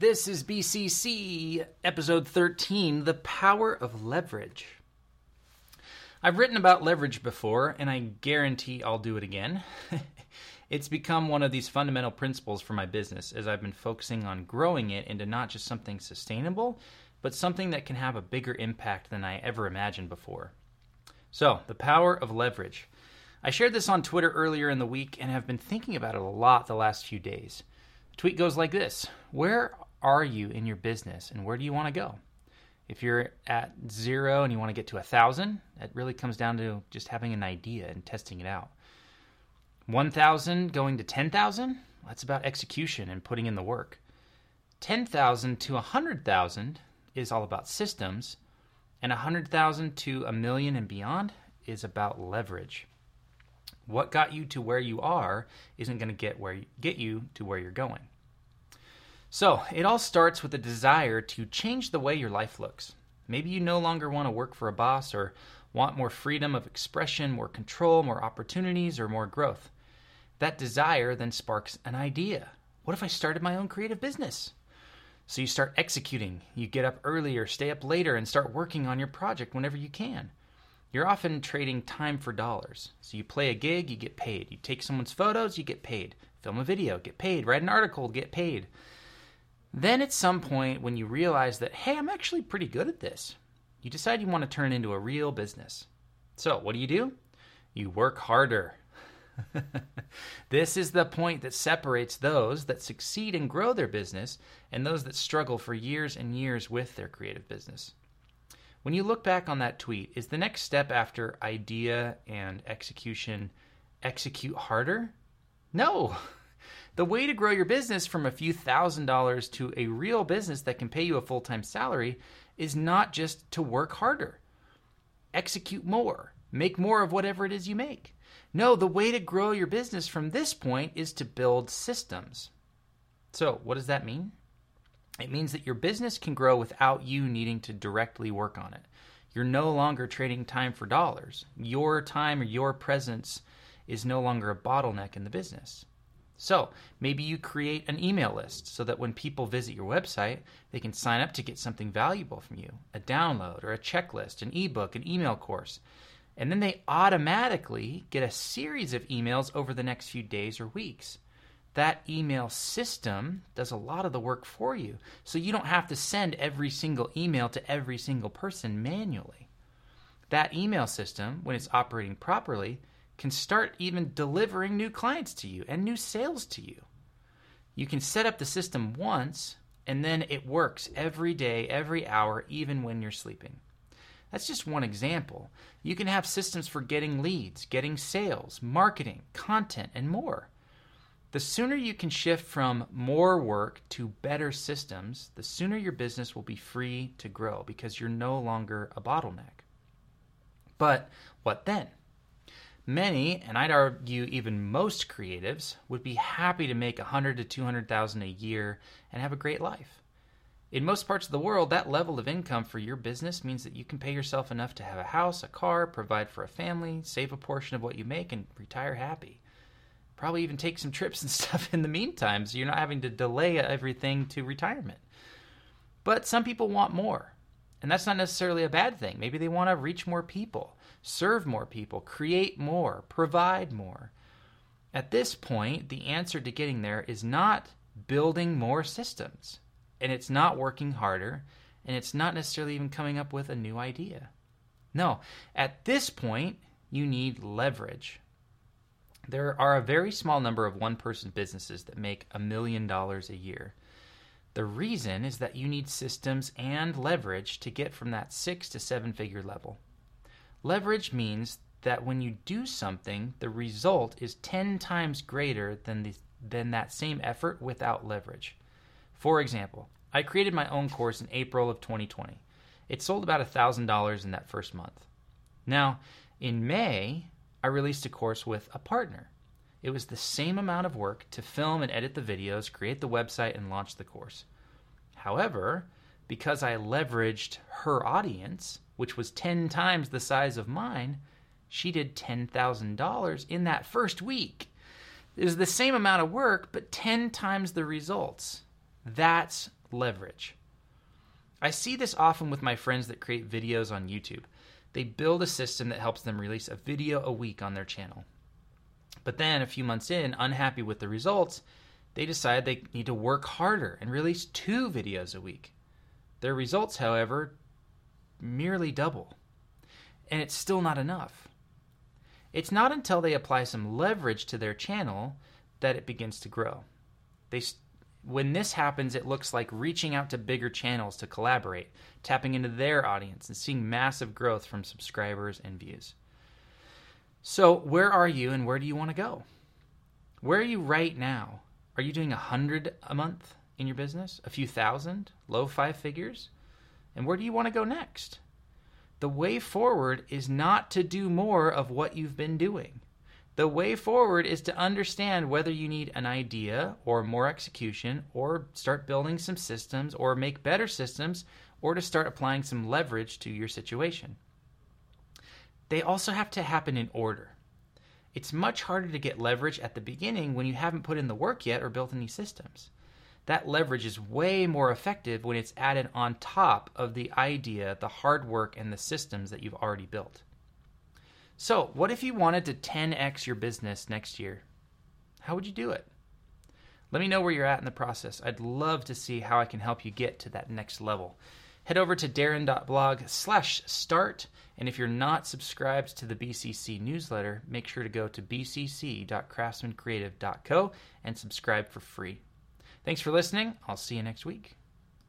This is BCC, episode 13 The Power of Leverage. I've written about leverage before, and I guarantee I'll do it again. it's become one of these fundamental principles for my business as I've been focusing on growing it into not just something sustainable, but something that can have a bigger impact than I ever imagined before. So, the power of leverage. I shared this on Twitter earlier in the week and have been thinking about it a lot the last few days. Tweet goes like this Where are you in your business and where do you want to go? If you're at zero and you want to get to a thousand, it really comes down to just having an idea and testing it out. 1,000 going to 10,000, that's about execution and putting in the work. 10,000 to 100,000 is all about systems, and 100,000 to a million and beyond is about leverage. What got you to where you are isn't going to get where get you to where you're going. So, it all starts with a desire to change the way your life looks. Maybe you no longer want to work for a boss or want more freedom of expression, more control, more opportunities, or more growth. That desire then sparks an idea. What if I started my own creative business? So you start executing. You get up earlier, stay up later, and start working on your project whenever you can. You're often trading time for dollars. So you play a gig, you get paid. You take someone's photos, you get paid. Film a video, get paid. Write an article, get paid. Then at some point, when you realize that, hey, I'm actually pretty good at this, you decide you want to turn into a real business. So, what do you do? You work harder. this is the point that separates those that succeed and grow their business and those that struggle for years and years with their creative business. When you look back on that tweet, is the next step after idea and execution execute harder? No. The way to grow your business from a few thousand dollars to a real business that can pay you a full time salary is not just to work harder, execute more, make more of whatever it is you make. No, the way to grow your business from this point is to build systems. So, what does that mean? It means that your business can grow without you needing to directly work on it. You're no longer trading time for dollars. Your time or your presence is no longer a bottleneck in the business. So maybe you create an email list so that when people visit your website, they can sign up to get something valuable from you a download or a checklist, an ebook, an email course. And then they automatically get a series of emails over the next few days or weeks. That email system does a lot of the work for you. So you don't have to send every single email to every single person manually. That email system, when it's operating properly, can start even delivering new clients to you and new sales to you. You can set up the system once and then it works every day, every hour, even when you're sleeping. That's just one example. You can have systems for getting leads, getting sales, marketing, content, and more. The sooner you can shift from more work to better systems, the sooner your business will be free to grow because you're no longer a bottleneck. But what then? Many, and I'd argue even most creatives, would be happy to make 100 to 200,000 a year and have a great life. In most parts of the world, that level of income for your business means that you can pay yourself enough to have a house, a car, provide for a family, save a portion of what you make, and retire happy. Probably even take some trips and stuff in the meantime so you're not having to delay everything to retirement. But some people want more. And that's not necessarily a bad thing. Maybe they want to reach more people, serve more people, create more, provide more. At this point, the answer to getting there is not building more systems, and it's not working harder, and it's not necessarily even coming up with a new idea. No, at this point, you need leverage. There are a very small number of one person businesses that make a million dollars a year. The reason is that you need systems and leverage to get from that six to seven figure level. Leverage means that when you do something, the result is 10 times greater than, the, than that same effort without leverage. For example, I created my own course in April of 2020. It sold about $1,000 in that first month. Now, in May, I released a course with a partner. It was the same amount of work to film and edit the videos, create the website, and launch the course. However, because I leveraged her audience, which was 10 times the size of mine, she did $10,000 in that first week. It was the same amount of work, but 10 times the results. That's leverage. I see this often with my friends that create videos on YouTube. They build a system that helps them release a video a week on their channel. But then, a few months in, unhappy with the results, they decide they need to work harder and release two videos a week. Their results, however, merely double. And it's still not enough. It's not until they apply some leverage to their channel that it begins to grow. They, when this happens, it looks like reaching out to bigger channels to collaborate, tapping into their audience, and seeing massive growth from subscribers and views. So, where are you and where do you want to go? Where are you right now? Are you doing a hundred a month in your business? A few thousand? Low five figures? And where do you want to go next? The way forward is not to do more of what you've been doing. The way forward is to understand whether you need an idea or more execution or start building some systems or make better systems or to start applying some leverage to your situation. They also have to happen in order. It's much harder to get leverage at the beginning when you haven't put in the work yet or built any systems. That leverage is way more effective when it's added on top of the idea, the hard work, and the systems that you've already built. So, what if you wanted to 10x your business next year? How would you do it? Let me know where you're at in the process. I'd love to see how I can help you get to that next level. Head over to darren.blog slash start. And if you're not subscribed to the BCC newsletter, make sure to go to bcc.craftsmancreative.co and subscribe for free. Thanks for listening. I'll see you next week.